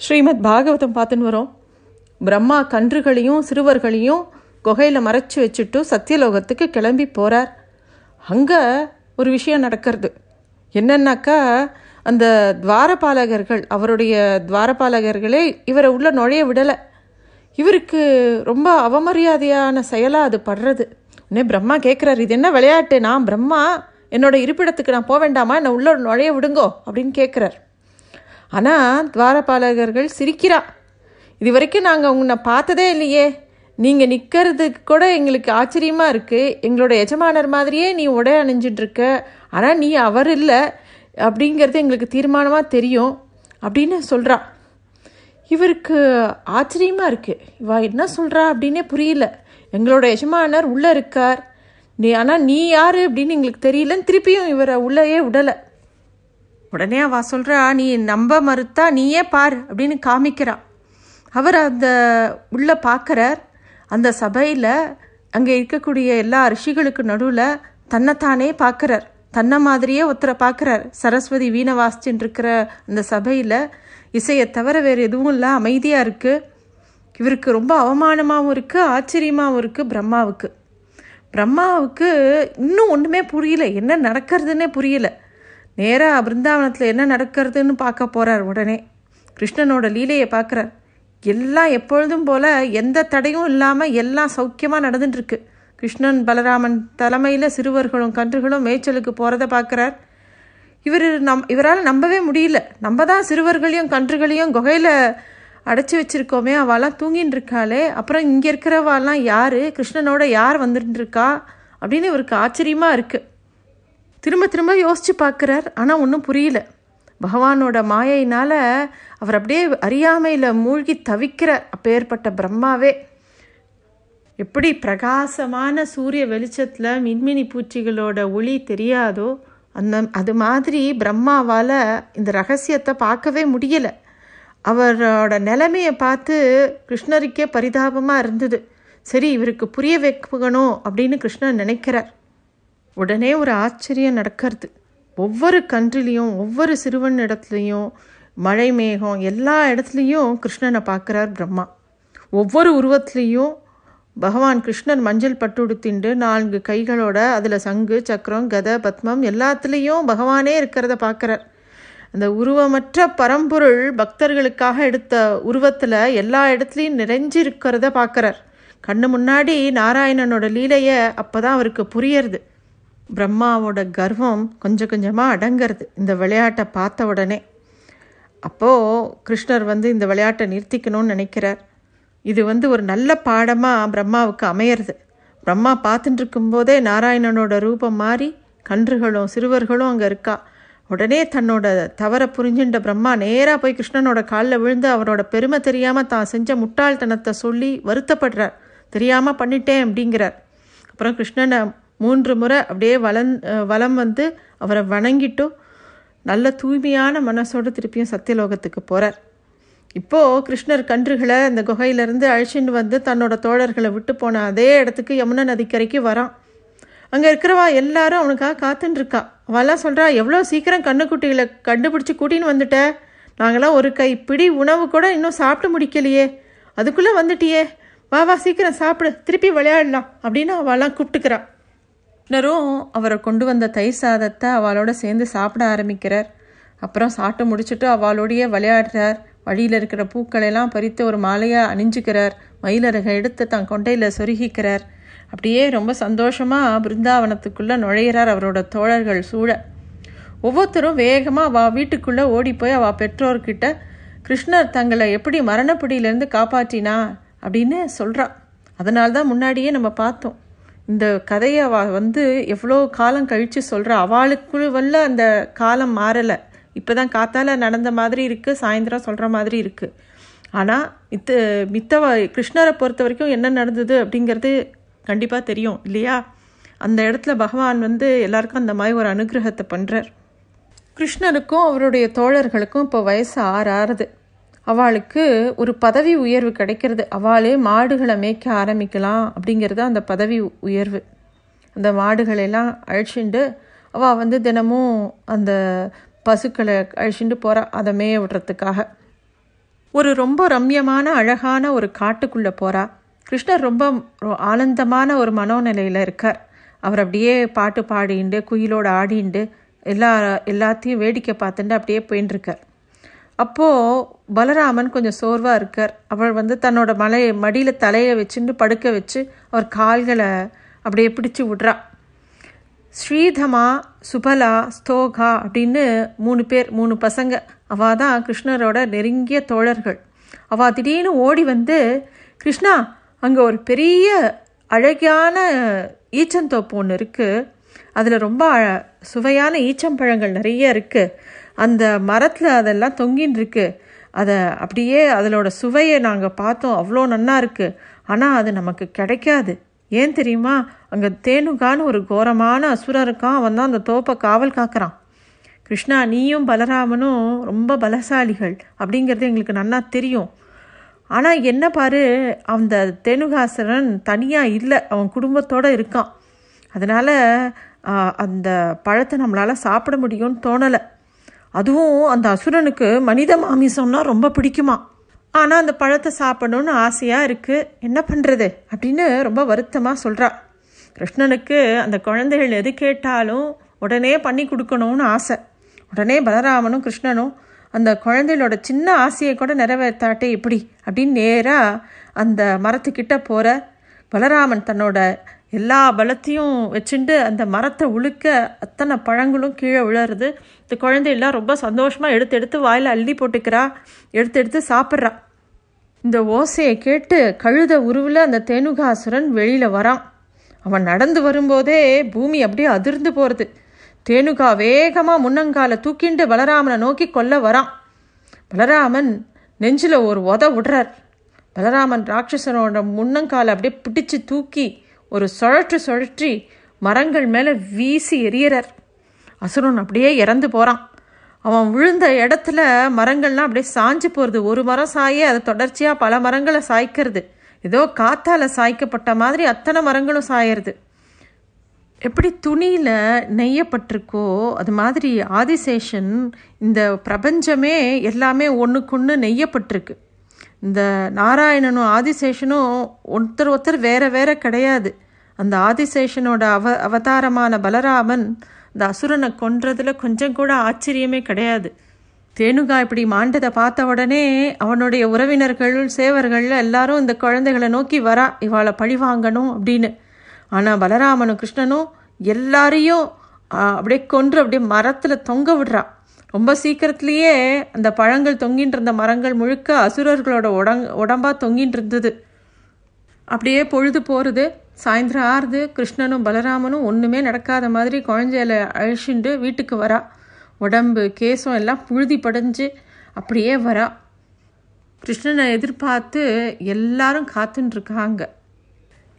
ஸ்ரீமத் பாகவதம் பார்த்துன்னு வரோம். பிரம்மா கன்றுகளையும் சிறுவர்களையும் குகையில் மறைச்சி வச்சுட்டு சத்தியலோகத்துக்கு கிளம்பி போகிறார் அங்கே ஒரு விஷயம் நடக்கிறது. என்னன்னாக்கா அந்த துவாரபாலகர்கள் அவருடைய துவாரபாலகர்களே இவரை உள்ள நுழைய விடலை. இவருக்கு ரொம்ப அவமரியாதையான செயலாக அது படுறது. உடனே பிரம்மா கேட்குறாரு இது என்ன விளையாட்டு? நான் பிரம்மா என்னோட இருப்பிடத்துக்கு நான் போக வேண்டாமா என்னை உள்ள நுழைய விடுங்கோ அப்படின்னு கேட்குறார் ஆனால் துவாரபாலகர்கள் சிரிக்கிறா. இது வரைக்கும் நாங்கள் உன்னை பார்த்ததே இல்லையே. நீங்கள் நிற்கிறதுக்கு கூட எங்களுக்கு ஆச்சரியமாக இருக்குது எங்களோட எஜமானர் மாதிரியே நீ உடை அணிஞ்சிட்டுருக்க ஆனால் நீ அவர் இல்லை. அப்படிங்கிறது எங்களுக்கு தீர்மானமாக தெரியும் அப்படின்னு சொல்கிறா இவருக்கு ஆச்சரியமாக இருக்குது இவா என்ன சொல்கிறா அப்படின்னே புரியல. எங்களோட எஜமானர் உள்ளே இருக்கார். நீ ஆனால் நீ யார் அப்படின்னு எங்களுக்கு தெரியலன்னு திருப்பியும் இவரை உள்ளேயே விடலை. உடனே அவ சொல்கிறா நீ நம்ப மறுத்தா நீயே பார் அப்படின்னு காமிக்கிறா. அவர் அந்த உள்ளே பார்க்குறார் அந்த சபையில் அங்கே இருக்கக்கூடிய எல்லா ரிஷிகளுக்கு நடுவில் தன்னைத்தானே பார்க்குறார் தன்னை மாதிரியே ஒருத்தரை பார்க்குறார் சரஸ்வதி வீணை வாசிச்சுட்டு இருக்கிற அந்த சபையில் இசையை தவிர வேறு எதுவும் இல்லை அமைதியாக இருக்குது இவருக்கு ரொம்ப அவமானமாகவும் இருக்குது ஆச்சரியமாகவும் இருக்குது பிரம்மாவுக்கு. பிரம்மாவுக்கு இன்னும் ஒன்றுமே புரியல. என்ன நடக்கிறதுனே புரியல. நேராக பிருந்தாவனத்தில் என்ன நடக்கிறதுன்னு பார்க்க போகிறார் உடனே. கிருஷ்ணனோட லீலையை பார்க்குறார். எல்லாம் எப்பொழுதும் போல் எந்த தடையும் இல்லாமல் எல்லாம் சௌக்கியமாக நடந்துட்டுருக்கு. கிருஷ்ணன் பலராமன் தலைமையில் சிறுவர்களும் கன்றுகளும் மேய்ச்சலுக்கு போகிறத பார்க்குறார். இவர் நம் இவரால் நம்பவே முடியல. நம்ம தான் சிறுவர்களையும் கன்றுகளையும் குகையில் அடைச்சி வச்சுருக்கோமே அவெல்லாம் தூங்கின்னு இருக்காளே. அப்புறம் இங்கே இருக்கிறவாலாம் யார்? கிருஷ்ணனோட யார் வந்துட்டு இருக்கா அப்படின்னு இவருக்கு ஆச்சரியமாக இருக்குது திரும்ப திரும்ப யோசித்து பார்க்குறார். ஆனால் ஒன்றும் புரியல. பகவானோட மாயையினால் அவர் அப்படியே அறியாமையில் மூழ்கி தவிக்கிற அப்பேற்பட்ட பிரம்மாவே. எப்படி பிரகாசமான சூரிய வெளிச்சத்தில் மின்மினி பூச்சிகளோட ஒளி தெரியாதோ அந்த அது மாதிரி பிரம்மாவால் இந்த ரகசியத்தை பார்க்கவே முடியலை. அவரோட நிலைமையை பார்த்து கிருஷ்ணருக்கே பரிதாபமாக இருந்தது. சரி இவருக்கு புரிய வைக்கணும் அப்படின்னு கிருஷ்ணன் நினைக்கிறார். உடனே ஒரு ஆச்சரியம் நடக்கிறது. ஒவ்வொரு கன்றுலேயும் ஒவ்வொரு சிறுவன் இடத்துலையும் மழை மேகம் எல்லா இடத்துலையும் கிருஷ்ணனை பார்க்குறார் பிரம்மா. ஒவ்வொரு உருவத்துலேயும் பகவான் கிருஷ்ணன் மஞ்சள் பட்டு உடுத்திண்டு நான்கு கைகளோட அதில் சங்கு சக்கரம் கதை பத்மம் எல்லாத்துலேயும் பகவானே இருக்கிறத பார்க்குறார். அந்த உருவமற்ற பரம்பொருள் பக்தர்களுக்காக எடுத்த உருவத்தில் எல்லா இடத்துலையும் நிறைஞ்சு இருக்கிறத பார்க்குறார். கண்ணு முன்னாடி நாராயணனோட லீலையை அப்போ தான் அவருக்கு புரியறது. பிரம்மாவோட கர்வம் கொஞ்சம் கொஞ்சமாக அடங்கிறது. இந்த விளையாட்டை பார்த்த உடனே அப்போது கிருஷ்ணர் வந்து இந்த விளையாட்டை நிறுத்திக்கணும்னு நினைக்கிறார். இது வந்து ஒரு நல்ல பாடமாக பிரம்மாவுக்கு அமையிறது. பிரம்மா பார்த்துட்டு இருக்கும்போதே நாராயணனோட ரூபம் மாறி கன்றுகளும் சிறுவர்களும் அங்கே இருக்கா. உடனே தன்னோட தவறை புரிஞ்சுட்ட பிரம்மா நேராக போய் கிருஷ்ணனோட காலில் விழுந்து அவரோட பெருமை தெரியாமல் தான் செஞ்ச முட்டாள்தனத்தை சொல்லி வருத்தப்படுறார். தெரியாமல் பண்ணிட்டேன் அப்படிங்கிறார். அப்புறம் கிருஷ்ணனை மூன்று முறை அப்படியே வளன் வலம் வந்து அவரை வணங்கிட்டும் நல்ல தூய்மையான மனசோடு திருப்பியும் சத்தியலோகத்துக்கு போகிறார் இப்போது கிருஷ்ணர் கன்றுகளை அந்த குகையிலேருந்து அழிச்சின்னு வந்து தன்னோட தோழர்களை விட்டு போன அதே இடத்துக்கு யமுனா நதிக்கரைக்கு வரான். அங்கே இருக்கிறவா எல்லாரும் அவனுக்காக காத்துட்டுருக்கா அவெல்லாம் சொல்கிறா எவ்வளோ சீக்கிரம் கண்ணுக்குட்டிகளை கண்டுபிடிச்சி கூட்டின்னு வந்துட்ட? நாங்களாம் ஒரு கை பிடி உணவு கூட இன்னும் சாப்பிட்டு முடிக்கலையே. அதுக்குள்ளே வந்துட்டியே. வா வா சீக்கிரம் சாப்பிடு. திருப்பி விளையாடலாம். அப்படின்னு அவெல்லாம் கூப்பிட்டுக்கிறான் கிருஷ்ணரும் அவரை கொண்டு வந்த தயிர் சாதத்தை அவளோட சேர்ந்து சாப்பிட ஆரம்பிக்கிறார். அப்புறம் சாப்பிட்டு முடிச்சுட்டு அவளோடையே விளையாடுறார். வழியில் இருக்கிற பூக்களெல்லாம் பறித்து ஒரு மாலையாக அணிஞ்சுக்கிறார். மயிலரகை எடுத்து தன் கொண்டையில் சொருகிக்கிறார். அப்படியே ரொம்ப சந்தோஷமாக பிருந்தாவனத்துக்குள்ளே நுழையிறார் அவரோட தோழர்கள் சூழ. ஒவ்வொருத்தரும் வேகமாக அவள் வீட்டுக்குள்ளே ஓடி போய் அவள் பெற்றோர்கிட்ட கிருஷ்ணர் தங்களை எப்படி மரணப்பிடியிலேருந்து காப்பாற்றினா அப்படின்னு சொல்கிறான் அதனால்தான் முன்னாடியே நம்ம பார்த்தோம். இந்த கதையை அவ வந்து எவ்வளோ காலம் கழித்து சொல்கிறா வல்ல அந்த காலம் மாறலை. இப்போ தான் காத்தால் நடந்த மாதிரி இருக்குது சாயந்தரம் சொல்கிற மாதிரி இருக்குது ஆனால் இத்து மித்தவ கிருஷ்ணரை பொறுத்த வரைக்கும் என்ன நடந்தது அப்படிங்கிறது கண்டிப்பாக தெரியும் இல்லையா? அந்த இடத்துல பகவான் வந்து எல்லாருக்கும் அந்த மாதிரி ஒரு அனுகிரகத்தை பண்ணுறார் கிருஷ்ணருக்கும் அவருடைய தோழர்களுக்கும் இப்போ வயசு ஆறு ஆறுது. அவளுக்கு ஒரு பதவி உயர்வு கிடைக்கிறது. அவளே மாடுகளை மேய்க்க ஆரம்பிக்கலாம் அப்படிங்கிறது அந்த பதவி உயர்வு. அந்த மாடுகளெல்லாம் அழிச்சுண்டு அவள் வந்து தினமும் அந்த பசுக்களை அழிச்சுட்டு போகிறா அதை மேய விடுறதுக்காக. ஒரு ரொம்ப ரம்யமான அழகான ஒரு காட்டுக்குள்ளே போகிறா கிருஷ்ணர் ரொம்ப ஆனந்தமான ஒரு மனோநிலையில் இருக்கார். அவர் அப்படியே பாட்டு பாடிண்டு குயிலோடு ஆடிண்டு எல்லா எல்லாத்தையும் வேடிக்கை பார்த்துட்டு அப்படியே போயின்னு இருக்கார் அப்போது பலராமன் கொஞ்சம் சோர்வாக இருக்கார். அவள் வந்து தன்னோட மலையை மடியில் தலையை வச்சுட்டு படுக்க வச்சு அவர் கால்களை அப்படியே பிடிச்சி விட்றா. ஸ்ரீதமா சுபலா ஸ்தோகா அப்படின்னு மூணு பேர் மூணு பசங்க. அவள் தான் கிருஷ்ணரோட நெருங்கிய தோழர்கள். அவள் திடீர்னு ஓடி வந்து கிருஷ்ணா அங்கே ஒரு பெரிய அழகான ஈச்சந்தோப்பு ஒன்று இருக்குது அதில் ரொம்ப சுவையான ஈச்சம்பழங்கள் நிறைய இருக்குது அந்த மரத்தில் அதெல்லாம் தொங்கின்னு இருக்கு அதை அப்படியே அதனோட சுவையை நாங்கள் பார்த்தோம். அவ்வளோ நன்னா இருக்குது ஆனால் அது நமக்கு கிடைக்காது. ஏன் தெரியுமா? அங்கே தேனுகான்னு ஒரு கோரமான அசுரன் இருக்கான். அவன் தான் அந்த தோப்பை காவல் காக்கிறான். கிருஷ்ணா நீயும் பலராமனும் ரொம்ப பலசாலிகள் அப்படிங்கிறது எங்களுக்கு நன்னா தெரியும். ஆனால் என்ன பாரு அந்த தேனுகாசுரன் தனியாக இல்லை. அவன் குடும்பத்தோடு இருக்கான். அதனால் அந்த பழத்தை நம்மளால் சாப்பிட முடியும்னு தோணலை. அதுவும் அந்த அசுரனுக்கு மனித மாமிசம்னா ரொம்ப பிடிக்குமா? ஆனால் அந்த பழத்தை சாப்பிடணும்னு ஆசையாக இருக்குது என்ன பண்ணுறது அப்படின்னு ரொம்ப வருத்தமாக சொல்கிறா கிருஷ்ணனுக்கு அந்த குழந்தைகள் எது கேட்டாலும் உடனே பண்ணி கொடுக்கணும்னு ஆசை. உடனே பலராமனும் கிருஷ்ணனும் அந்த குழந்தைகளோட சின்ன ஆசையை கூட நிறைவேற்றாட்டே எப்படி? அப்படின்னு நேராக அந்த மரத்துக்கிட்ட போகிற பலராமன் தன்னோட எல்லா பலத்தையும் வச்சுட்டு அந்த மரத்தை உழுக்க அத்தனை பழங்களும் கீழே விழருது இந்த குழந்தையெல்லாம் ரொம்ப சந்தோஷமாக எடுத்து எடுத்து வாயில் அள்ளி போட்டுக்கிறா. எடுத்து எடுத்து சாப்பிட்றா. இந்த ஓசையை கேட்டு கழுத உருவில் அந்த தேனுகாசுரன் வெளியில் வரான். அவன் நடந்து வரும்போதே பூமி அப்படியே அதிர்ந்து போகிறது தேனுகா வேகமாக முன்னங்காலை தூக்கிண்டு பலராமனை நோக்கி கொல்ல வரான். பலராமன் நெஞ்சில் ஒரு உத விடுறார் பலராமன் ராட்சசனோட முன்னங்காலை அப்படியே பிடிச்சு தூக்கி ஒரு சுழற்று சுழற்றி மரங்கள் மேலே வீசி எரியறார் அசுரன் அப்படியே இறந்து போகிறான் அவன் விழுந்த இடத்துல மரங்கள்லாம் அப்படியே சாஞ்சு போகிறது ஒரு மரம் சாயே அது தொடர்ச்சியாக பல மரங்களை சாய்க்கிறது. ஏதோ காத்தால் சாய்க்கப்பட்ட மாதிரி அத்தனை மரங்களும் சாயறது. எப்படி துணியில் நெய்யப்பட்டிருக்கோ அது மாதிரி ஆதிசேஷன் இந்த பிரபஞ்சமே எல்லாமே ஒன்றுக்கொன்று நெய்யப்பட்டிருக்கு இந்த நாராயணனும் ஆதிசேஷனும் ஒருத்தர் ஒருத்தர் வேற வேற கிடையாது. அந்த ஆதிசேஷனோட அவ அவதாரமான பலராமன் இந்த அசுரனை கொன்றதுல கொஞ்சம் கூட ஆச்சரியமே கிடையாது. தேனுகா இப்படி மாண்டதை பார்த்த உடனே அவனுடைய உறவினர்கள் சேவர்கள் எல்லாரும் இந்த குழந்தைகளை நோக்கி வரா இவாளை பழி வாங்கணும் அப்படின்னு. ஆனால் பலராமனும் கிருஷ்ணனும் எல்லாரையும் அப்படியே கொன்று அப்படியே மரத்தில் தொங்க விடுறான் ரொம்ப சீக்கிரத்துலேயே அந்த பழங்கள் தொங்கின்னு இருந்த மரங்கள் முழுக்க அசுரர்களோட உடங் உடம்பாக தொங்கின்னு இருந்தது. அப்படியே பொழுது போகிறது சாயந்தரம் ஆறுது கிருஷ்ணனும் பலராமனும் ஒன்றுமே நடக்காத மாதிரி குழந்தையில அழிச்சுண்டு வீட்டுக்கு வரா. உடம்பு கேசம் எல்லாம் புழுதி படைஞ்சு அப்படியே வரா. கிருஷ்ணனை எதிர்பார்த்து எல்லாரும் காத்துன்ட்ருக்காங்க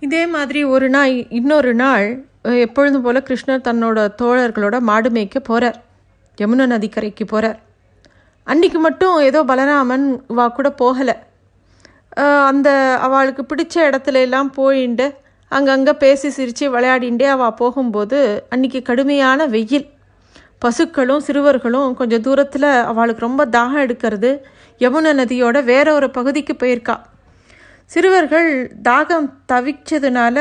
இதே மாதிரி ஒரு நாள் இன்னொரு நாள் எப்பொழுதும் போல் கிருஷ்ணர் தன்னோட தோழர்களோட மாடு மேய்க்க போகிறார் யமுனா நதிக்கரைக்கு போகிறார் அன்றைக்கு மட்டும் ஏதோ பலராமன் வா கூட போகலை. அந்த அவளுக்கு பிடிச்ச இடத்துல எல்லாம் போயிண்டு அங்கங்கே பேசி சிரித்து விளையாடிண்டே அவள் போகும்போது அன்றைக்கி கடுமையான வெயில். பசுக்களும் சிறுவர்களும் கொஞ்சம் தூரத்தில் அவளுக்கு ரொம்ப தாகம் எடுக்கிறது. யமுன நதியோட வேற ஒரு பகுதிக்கு போயிருக்கா. சிறுவர்கள் தாகம் தவிச்சதுனால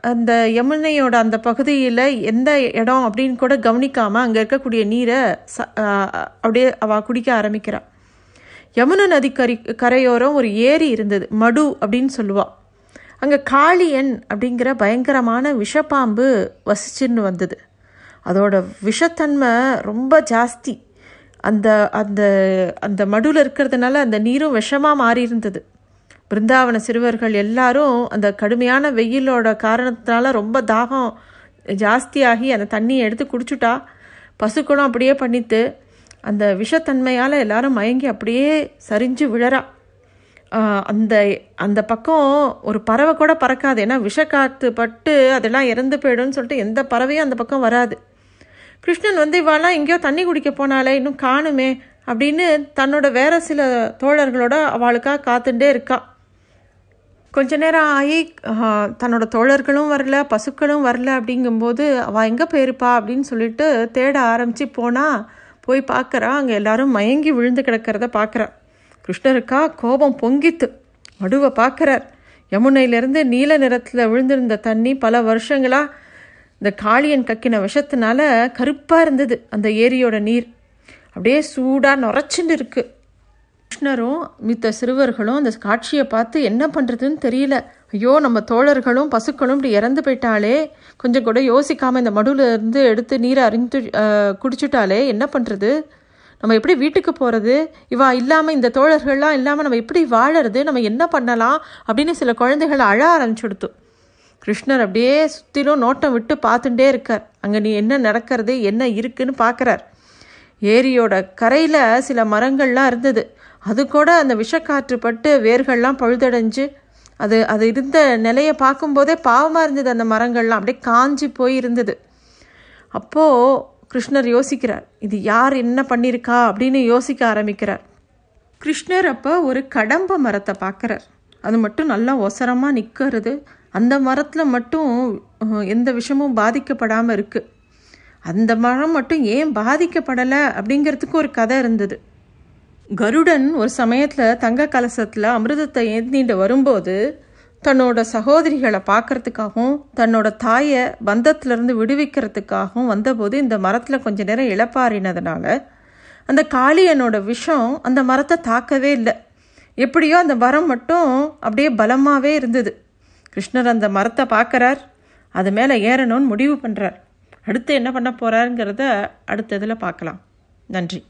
அந்த யமுனையோட அந்த பகுதியில் எந்த இடம் அப்படின்னு கூட கவனிக்காமல் அங்கே இருக்கக்கூடிய நீரை ச அப்படியே அவள் குடிக்க ஆரம்பிக்கிறாள் யமுனை நதி கரி கரையோரம் ஒரு ஏரி இருந்தது மடு அப்படின்னு சொல்லுவாள் அங்கே காளியன் அப்படிங்கிற பயங்கரமான விஷப்பாம்பு வசிச்சுன்னு வந்தது. அதோட விஷத்தன்மை ரொம்ப ஜாஸ்தி. அந்த அந்த அந்த மடுவில் இருக்கிறதுனால அந்த நீரும் விஷமாக மாறி இருந்தது. பிருந்தாவன சிறுவர்கள் எல்லாரும் அந்த கடுமையான வெயிலோட காரணத்தினால ரொம்ப தாகம் ஜாஸ்தியாகி அந்த தண்ணியை எடுத்து குடிச்சுட்டா. பசுக்களும் அப்படியே பண்ணித்து அந்த விஷத்தன்மையால் எல்லாரும் மயங்கி அப்படியே சரிஞ்சு விழறா. அந்த அந்த பக்கம் ஒரு பறவை கூட பறக்காது. ஏன்னா விஷக்காத்து பட்டு அதெல்லாம் இறந்து போயிடும்னு சொல்லிட்டு எந்த பறவையும் அந்த பக்கம் வராது. கிருஷ்ணன் வந்து இவாளாம் எங்கேயோ தண்ணி குடிக்க போனாலே இன்னும் காணுமே அப்படின்னு தன்னோட வேற சில தோழர்களோட அவளுக்காக காத்துட்டே இருக்கா. கொஞ்ச நேரம் ஆகி தன்னோட தோழர்களும் வரல பசுக்களும் வரல அப்படிங்கும்போது அவள் எங்கே போயிருப்பா? அப்படின்னு சொல்லிட்டு தேட ஆரம்பித்து போனால் போய் பார்க்குறா அங்கே எல்லாரும் மயங்கி விழுந்து கிடக்கிறத பார்க்குறா கிருஷ்ணருக்கா கோபம் பொங்கித்து மடுவை பார்க்குறார் யமுனையிலேருந்து நீல நிறத்தில் விழுந்திருந்த தண்ணி பல வருஷங்களாக இந்த காளியன் கக்கின விஷத்தினால கருப்பாக இருந்தது அந்த ஏரியோட நீர். அப்படியே சூடாக நுரைச்சின்னு இருக்குது கிருஷ்ணரும் மித்த சிறுவர்களும் அந்த காட்சியை பார்த்து என்ன பண்ணுறதுன்னு தெரியல. ஐயோ நம்ம தோழர்களும் பசுக்களும் இப்படி இறந்து போயிட்டாலே கொஞ்சம் கூட யோசிக்காமல் இந்த மடுவில் இருந்து எடுத்து நீரை அறிந்து குடிச்சுட்டாலே என்ன பண்ணுறது நம்ம எப்படி வீட்டுக்கு போகிறது இவா இல்லாமல் இந்த தோழர்கள்லாம் இல்லாமல் நம்ம எப்படி வாழறது? நம்ம என்ன பண்ணலாம்? அப்படின்னு சில குழந்தைகள் அழ ஆரம்பிச்சுடுத்து. கிருஷ்ணர் அப்படியே சுற்றிலும் நோட்டம் விட்டு பார்த்துட்டே இருக்கார். அங்கே நீ என்ன நடக்கிறது? என்ன இருக்குன்னு பார்க்குறார். ஏரியோட கரையில் சில மரங்கள்லாம் இருந்தது. அது கூட அந்த விஷக்காற்று பட்டு வேர்கள்லாம் பழுதடைஞ்சு அது அது இருந்த நிலையை பார்க்கும்போதே பாவமாக இருந்தது அந்த மரங்கள்லாம். அப்படியே காஞ்சி போய் இருந்தது. அப்போது கிருஷ்ணர் யோசிக்கிறார் இது யார் என்ன பண்ணியிருக்கா? அப்படின்னு யோசிக்க ஆரம்பிக்கிறார். கிருஷ்ணர் அப்போ ஒரு கடம்ப மரத்தை பார்க்குறார். அது மட்டும் நல்லா ஒசரமாக நிற்கிறது அந்த மரத்தில் மட்டும் எந்த விஷமும் பாதிக்கப்படாமல் இருக்குது அந்த மரம் மட்டும் ஏன் பாதிக்கப்படலை அப்படிங்கிறதுக்கு ஒரு கதை இருந்தது. கருடன் ஒரு சமயத்தில் தங்க கலசத்தில் அமிர்தத்தை ஏந்திட்டு வரும்போது தன்னோட சகோதரிகளை பார்க்கறதுக்காகவும் தன்னோட தாயை பந்தத்திலிருந்து விடுவிக்கிறதுக்காகவும் வந்தபோது இந்த மரத்தில் கொஞ்ச நேரம் இழப்பாறினதுனால அந்த காளியனோட விஷம் அந்த மரத்தை தாக்கவே இல்லை. எப்படியோ அந்த மரம் மட்டும் அப்படியே பலமாகவே இருந்தது. கிருஷ்ணர் அந்த மரத்தை பார்க்குறார். அது மேலே ஏறணும்னு முடிவு பண்ணுறார் அடுத்து என்ன பண்ண போகிறாருங்கிறத அடுத்த இதில் பார்க்கலாம். நன்றி.